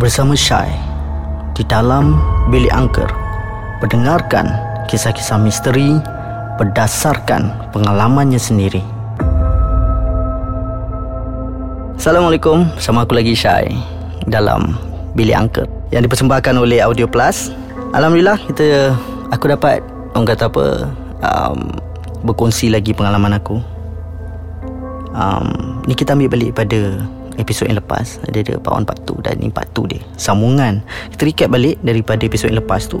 bersama Syai di dalam bilik angker mendengarkan kisah-kisah misteri berdasarkan pengalamannya sendiri. Assalamualaikum, sama aku lagi Syai dalam bilik angker yang dipersembahkan oleh Audio Plus. Alhamdulillah kita aku dapat orang kata apa um, berkongsi lagi pengalaman aku. Um, ni kita ambil balik pada episod yang lepas Ada ada part 1, part 2 Dan ni part 2 dia. Sambungan. Kita recap balik Daripada episod yang lepas tu.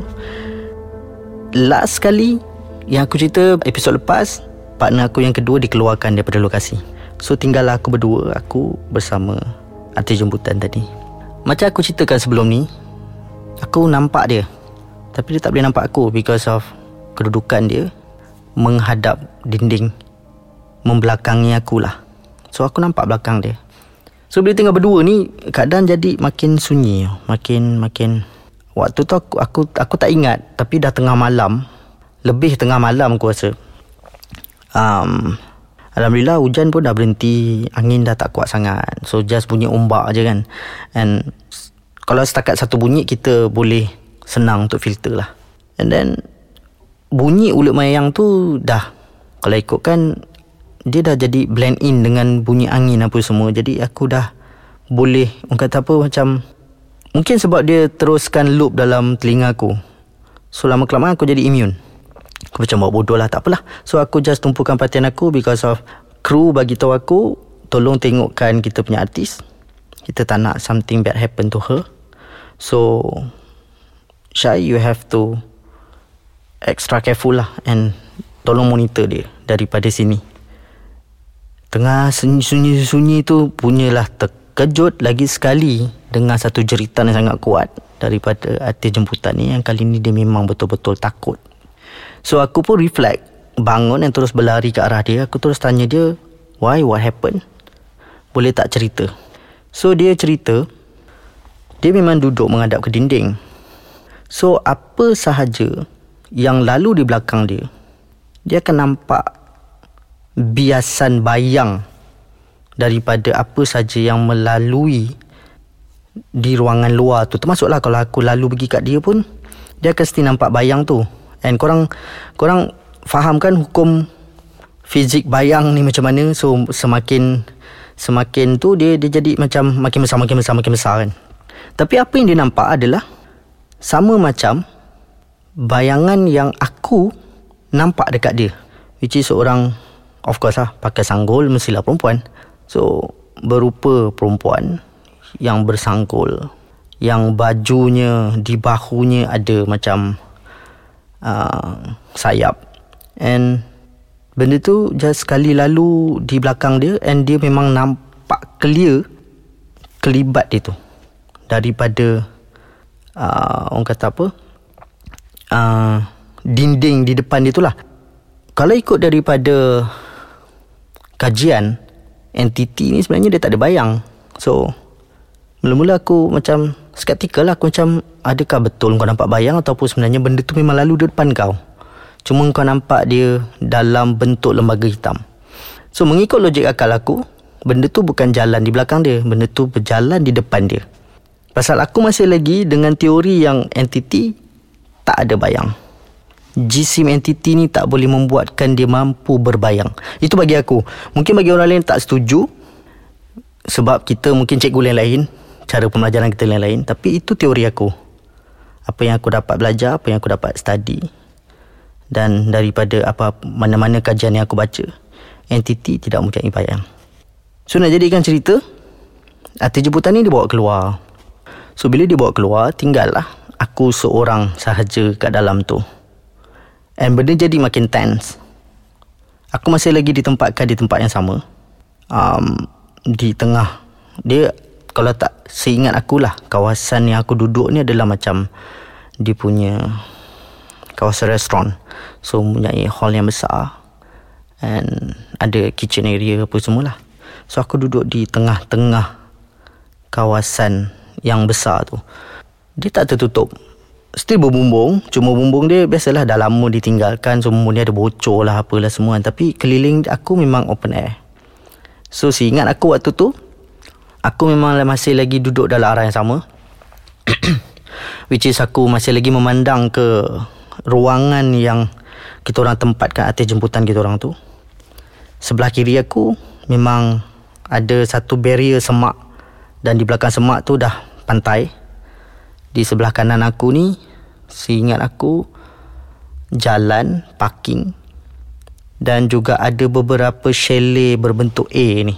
Last sekali Yang aku cerita Episod lepas Partner aku yang kedua Dikeluarkan daripada lokasi. So tinggal aku berdua Aku bersama Artis jemputan tadi. Macam aku ceritakan sebelum ni Aku nampak dia. Tapi dia tak boleh nampak aku Because of Kedudukan dia Menghadap dinding Membelakangi aku lah. So aku nampak belakang dia So bila tinggal berdua ni keadaan jadi makin sunyi, makin makin waktu tu aku aku aku tak ingat tapi dah tengah malam, lebih tengah malam aku rasa. Um, Alhamdulillah hujan pun dah berhenti, angin dah tak kuat sangat. So just bunyi ombak aja kan. And kalau setakat satu bunyi kita boleh senang untuk filter lah. And then bunyi ulut mayang tu dah kalau ikutkan dia dah jadi blend in dengan bunyi angin apa semua. Jadi aku dah boleh orang kata apa macam mungkin sebab dia teruskan loop dalam telinga aku. So lama kelamaan aku jadi immune. Aku macam buat bodoh lah tak apalah. So aku just tumpukan perhatian aku because of crew bagi tahu aku tolong tengokkan kita punya artis. Kita tak nak something bad happen to her. So Syai you have to extra careful lah and tolong monitor dia daripada sini. Tengah sunyi-sunyi tu punyalah terkejut lagi sekali dengan satu jeritan yang sangat kuat daripada artis jemputan ni yang kali ni dia memang betul-betul takut. So aku pun reflect bangun dan terus berlari ke arah dia. Aku terus tanya dia, why, what happened? Boleh tak cerita? So dia cerita, dia memang duduk menghadap ke dinding. So apa sahaja yang lalu di belakang dia, dia akan nampak biasan bayang daripada apa saja yang melalui di ruangan luar tu. Termasuklah kalau aku lalu pergi kat dia pun dia akan mesti nampak bayang tu. And korang korang faham kan hukum fizik bayang ni macam mana? So semakin semakin tu dia dia jadi macam makin besar makin besar makin besar kan. Tapi apa yang dia nampak adalah sama macam bayangan yang aku nampak dekat dia which is seorang Of course lah Pakai sanggul Mestilah perempuan. So Berupa perempuan Yang bersanggul Yang bajunya Di bahunya Ada macam uh, Sayap. And Benda tu Just sekali lalu Di belakang dia And dia memang nampak Clear Kelibat dia tu. Daripada uh, Orang kata apa? Uh, Dinding di depan dia tu lah. Kalau ikut daripada kajian entiti ni sebenarnya dia tak ada bayang. So mula-mula aku macam skeptikal lah aku macam adakah betul kau nampak bayang ataupun sebenarnya benda tu memang lalu di depan kau. Cuma kau nampak dia dalam bentuk lembaga hitam. So mengikut logik akal aku, benda tu bukan jalan di belakang dia, benda tu berjalan di depan dia. Pasal aku masih lagi dengan teori yang entiti tak ada bayang jisim entiti ni tak boleh membuatkan dia mampu berbayang. Itu bagi aku. Mungkin bagi orang lain tak setuju sebab kita mungkin cikgu lain-lain, cara pembelajaran kita lain-lain, tapi itu teori aku. Apa yang aku dapat belajar, apa yang aku dapat study dan daripada apa mana-mana kajian yang aku baca, entiti tidak mempunyai bayang. So nak jadikan cerita, arti jemputan ni dibawa keluar. So bila dibawa keluar, tinggallah aku seorang sahaja kat dalam tu. And benda jadi makin tense. Aku masih lagi ditempatkan di tempat yang sama. Um, Di tengah. Dia Kalau tak seingat aku lah Kawasan yang aku duduk ni adalah macam Dia punya Kawasan restoran So mempunyai hall yang besar And Ada kitchen area apa semualah. So aku duduk di tengah-tengah Kawasan Yang besar tu. Dia tak tertutup Still berbumbung Cuma bumbung dia Biasalah dah lama ditinggalkan bumbung dia ada bocor lah Apalah semua Tapi keliling aku memang open air So seingat aku waktu tu Aku memang masih lagi duduk dalam arah yang sama Which is aku masih lagi memandang ke ruangan yang kita orang tempatkan atas jemputan kita orang tu. Sebelah kiri aku memang ada satu barrier semak dan di belakang semak tu dah pantai. Di sebelah kanan aku ni, seingat aku jalan parking dan juga ada beberapa chalet berbentuk A ni.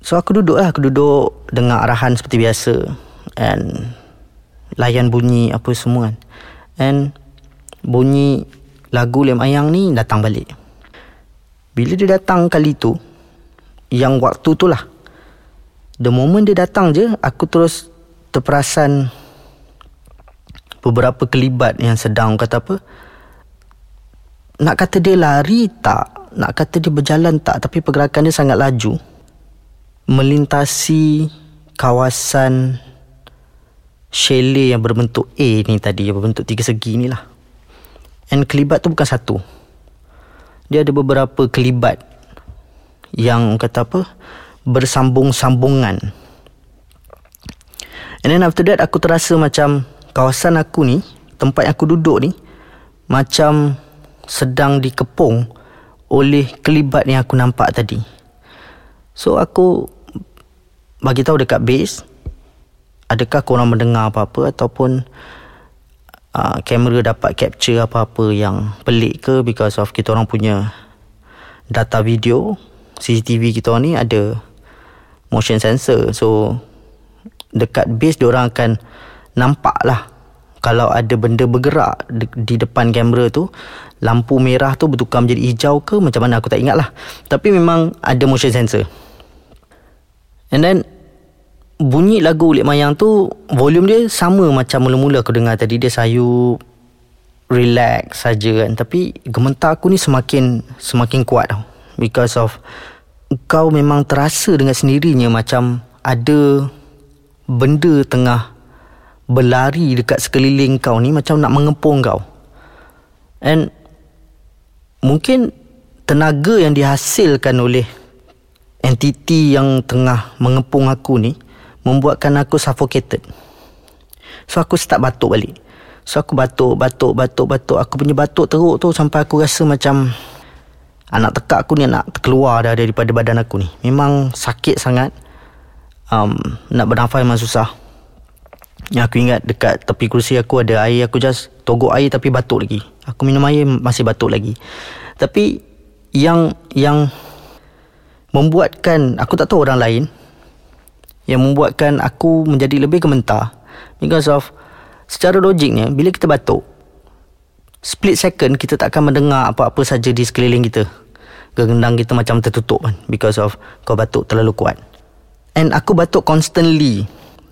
So aku duduk lah, aku duduk dengar arahan seperti biasa and layan bunyi apa semua kan. And bunyi lagu Lem Ayang ni datang balik. Bila dia datang kali tu, yang waktu tu lah. The moment dia datang je, aku terus terperasan beberapa kelibat yang sedang kata apa. Nak kata dia lari tak, nak kata dia berjalan tak, tapi pergerakan dia sangat laju. Melintasi kawasan chalet yang berbentuk A ni tadi yang berbentuk tiga segi ni lah. And kelibat tu bukan satu. Dia ada beberapa kelibat yang kata apa bersambung-sambungan and then after that aku terasa macam kawasan aku ni tempat yang aku duduk ni macam sedang dikepung oleh kelibat yang aku nampak tadi. So aku bagi tahu dekat base adakah korang mendengar apa-apa ataupun uh, kamera dapat capture apa-apa yang pelik ke? Because of kita orang punya data video CCTV kita ni ada motion sensor. So dekat base orang akan nampak lah kalau ada benda bergerak di depan kamera tu lampu merah tu bertukar menjadi hijau ke macam mana aku tak ingat lah tapi memang ada motion sensor. And then bunyi lagu Ulik Mayang tu volume dia sama macam mula-mula aku dengar tadi. Dia sayu relax saja kan. Tapi gementar aku ni semakin semakin kuat tau. Because of kau memang terasa dengan sendirinya macam ada benda tengah berlari dekat sekeliling kau ni macam nak mengepung kau and mungkin tenaga yang dihasilkan oleh entiti yang tengah mengepung aku ni membuatkan aku suffocated. So aku start batuk balik. So aku batuk, batuk, batuk, batuk. Aku punya batuk teruk tu sampai aku rasa macam anak tekak aku ni nak keluar dah daripada badan aku ni. Memang sakit sangat. Um, nak bernafas memang susah. Yang aku ingat dekat tepi kursi aku ada air. Aku just togok air tapi batuk lagi. Aku minum air masih batuk lagi. Tapi yang yang membuatkan aku tak tahu orang lain yang membuatkan aku menjadi lebih gementar because of secara logiknya bila kita batuk split second kita tak akan mendengar apa-apa saja di sekeliling kita gendang kita macam tertutup kan because of kau batuk terlalu kuat and aku batuk constantly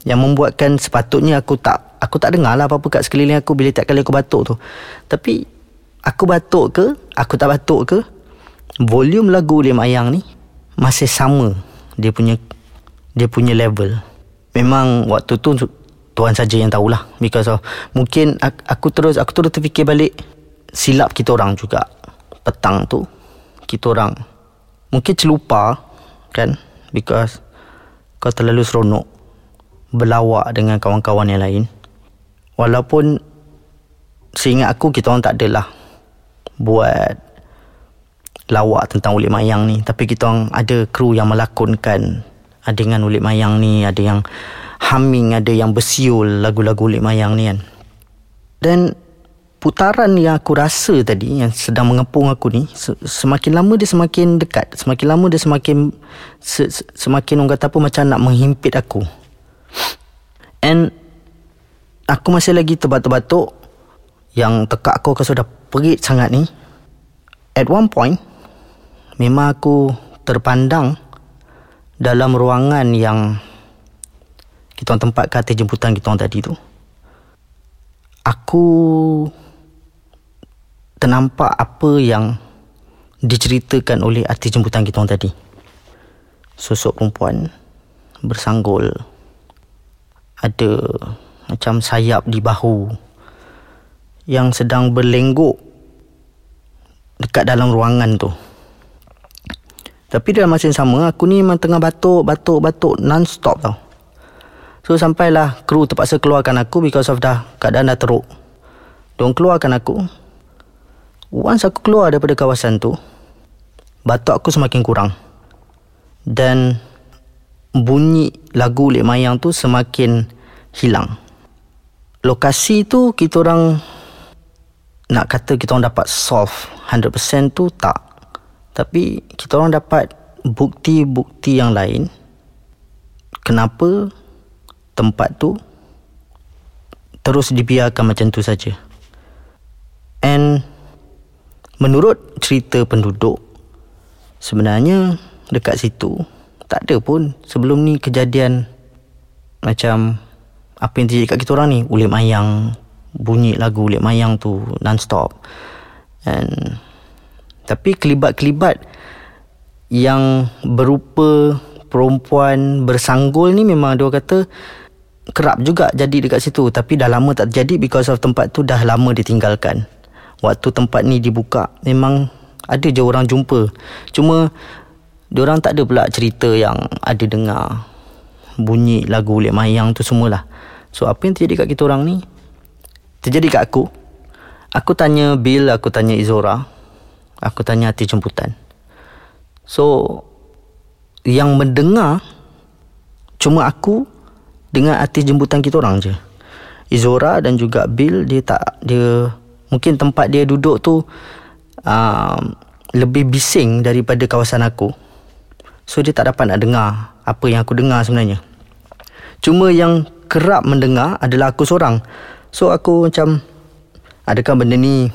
yang membuatkan sepatutnya aku tak aku tak dengar lah apa-apa kat sekeliling aku bila tiap kali aku batuk tu tapi aku batuk ke aku tak batuk ke volume lagu Lim Ayang ni masih sama dia punya dia punya level. Memang waktu tu tuan saja yang tahulah because of mungkin aku terus aku terus terfikir balik silap kita orang juga. Petang tu kita orang mungkin celupa kan because kau terlalu seronok berlawak dengan kawan-kawan yang lain. Walaupun seingat aku kita orang tak adalah buat lawak tentang Ulit Mayang ni. Tapi kita orang ada kru yang melakonkan. Ada yang Ulit Mayang ni ada yang humming ada yang bersiul lagu-lagu Ulit Mayang ni kan. Dan putaran yang aku rasa tadi yang sedang mengepung aku ni semakin lama dia semakin dekat semakin lama dia semakin se, semakin orang kata apa macam nak menghimpit aku and aku masih lagi terbatuk-batuk yang tekak aku aku sudah perit sangat ni at one point memang aku terpandang dalam ruangan yang kita tempat kata jemputan kita orang tadi tu. Aku ternampak apa yang diceritakan oleh artis jemputan kita orang tadi. Sosok perempuan bersanggul ada macam sayap di bahu yang sedang berlengguk dekat dalam ruangan tu. Tapi dalam masa yang sama Aku ni memang tengah batuk Batuk Batuk Non-stop tau So sampailah kru terpaksa keluarkan aku because of dah keadaan dah teruk. Diorang keluarkan aku. Once aku keluar daripada kawasan tu, batuk aku semakin kurang. Dan bunyi lagu Lek Mayang tu semakin hilang. Lokasi tu kita orang nak kata kita orang dapat solve 100% tu tak. Tapi kita orang dapat bukti-bukti yang lain. Kenapa tempat tu terus dibiarkan macam tu saja. And menurut cerita penduduk sebenarnya dekat situ tak ada pun sebelum ni kejadian macam apa yang terjadi kat kita orang ni. Ulit mayang bunyi lagu ulit mayang tu non-stop. And tapi kelibat-kelibat yang berupa perempuan bersanggul ni memang dia kata kerap juga jadi dekat situ. Tapi dah lama tak jadi because of tempat tu dah lama ditinggalkan waktu tempat ni dibuka memang ada je orang jumpa. Cuma orang tak ada pula cerita yang ada dengar bunyi lagu Lek Mayang tu semualah. So apa yang terjadi kat kita orang ni? Terjadi kat aku. Aku tanya Bill aku tanya Izora aku tanya hati jemputan. So yang mendengar cuma aku dengan artis jemputan kita orang je. Izora dan juga Bill dia tak dia mungkin tempat dia duduk tu uh, lebih bising daripada kawasan aku. So dia tak dapat nak dengar apa yang aku dengar sebenarnya. Cuma yang kerap mendengar adalah aku seorang. So aku macam adakah benda ni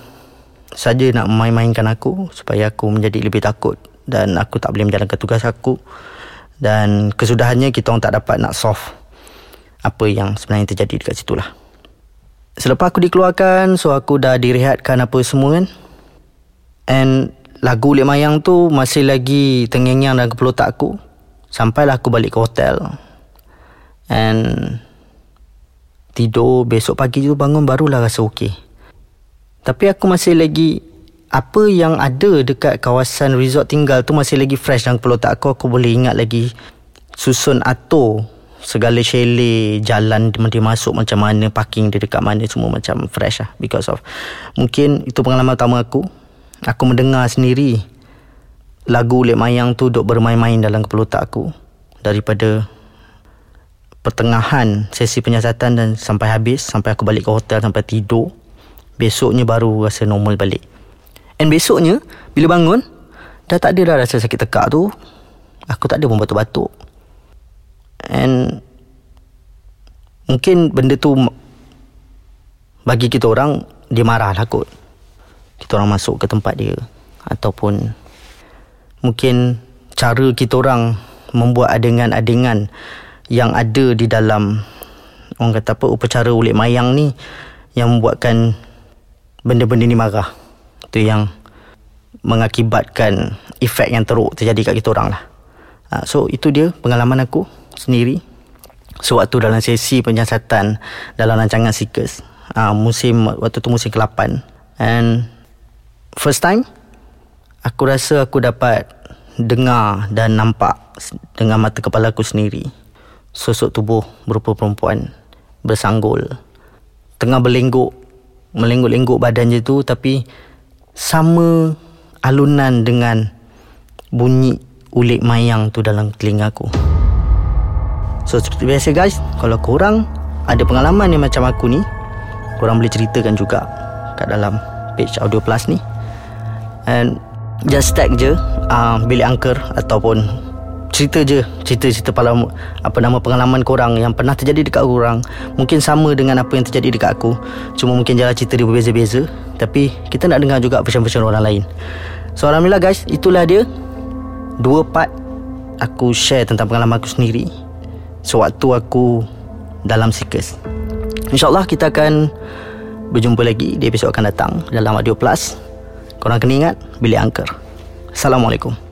saja nak main-mainkan aku supaya aku menjadi lebih takut dan aku tak boleh menjalankan tugas aku dan kesudahannya kita orang tak dapat nak solve apa yang sebenarnya terjadi dekat situ lah. Selepas aku dikeluarkan, so aku dah direhatkan apa semua kan. And lagu Lek Mayang tu masih lagi tengengyang dalam kepala otak aku. Sampailah aku balik ke hotel. And tidur besok pagi tu bangun barulah rasa okey. Tapi aku masih lagi apa yang ada dekat kawasan resort tinggal tu masih lagi fresh dalam kepala otak aku. Aku boleh ingat lagi susun atur segala chalet jalan dia masuk macam mana parking dia dekat mana semua macam fresh lah because of. Mungkin itu pengalaman pertama aku. Aku mendengar sendiri lagu Lek Mayang tu duk bermain-main dalam kepala otak aku daripada pertengahan sesi penyiasatan dan sampai habis sampai aku balik ke hotel sampai tidur. Besoknya baru rasa normal balik. And besoknya bila bangun dah tak ada dah rasa sakit tekak tu. Aku tak ada pun batuk-batuk And Mungkin benda tu Bagi kita orang Dia marah lah kot. Kita orang masuk ke tempat dia. Ataupun Mungkin Cara kita orang Membuat adegan-adegan Yang ada di dalam Orang kata apa Upacara ulit mayang ni Yang membuatkan Benda-benda ni marah. Itu yang Mengakibatkan Efek yang teruk Terjadi kat kita orang lah. Ha, So itu dia Pengalaman aku sendiri sewaktu dalam sesi penyiasatan dalam rancangan Seekers uh, musim waktu tu musim ke-8 and first time aku rasa aku dapat dengar dan nampak dengan mata kepala aku sendiri sosok tubuh berupa perempuan bersanggul tengah berlengguk melengguk-lengguk badan je tu tapi sama alunan dengan bunyi ulik mayang tu dalam telinga aku. So seperti biasa guys Kalau korang ada pengalaman yang macam aku ni Korang boleh ceritakan juga Kat dalam page Audio Plus ni. And just tag je uh, Bilik angker Ataupun cerita je Cerita-cerita palam, apa nama pengalaman korang Yang pernah terjadi dekat korang. Mungkin sama dengan apa yang terjadi dekat aku. Cuma mungkin jalan cerita dia berbeza-beza. Tapi kita nak dengar juga version-version orang lain. So Alhamdulillah guys Itulah dia. Dua part Aku share tentang pengalaman aku sendiri sewaktu aku dalam Seekers. InsyaAllah kita akan berjumpa lagi di episod akan datang dalam Audio Plus. Korang kena ingat, bilik angker. Assalamualaikum.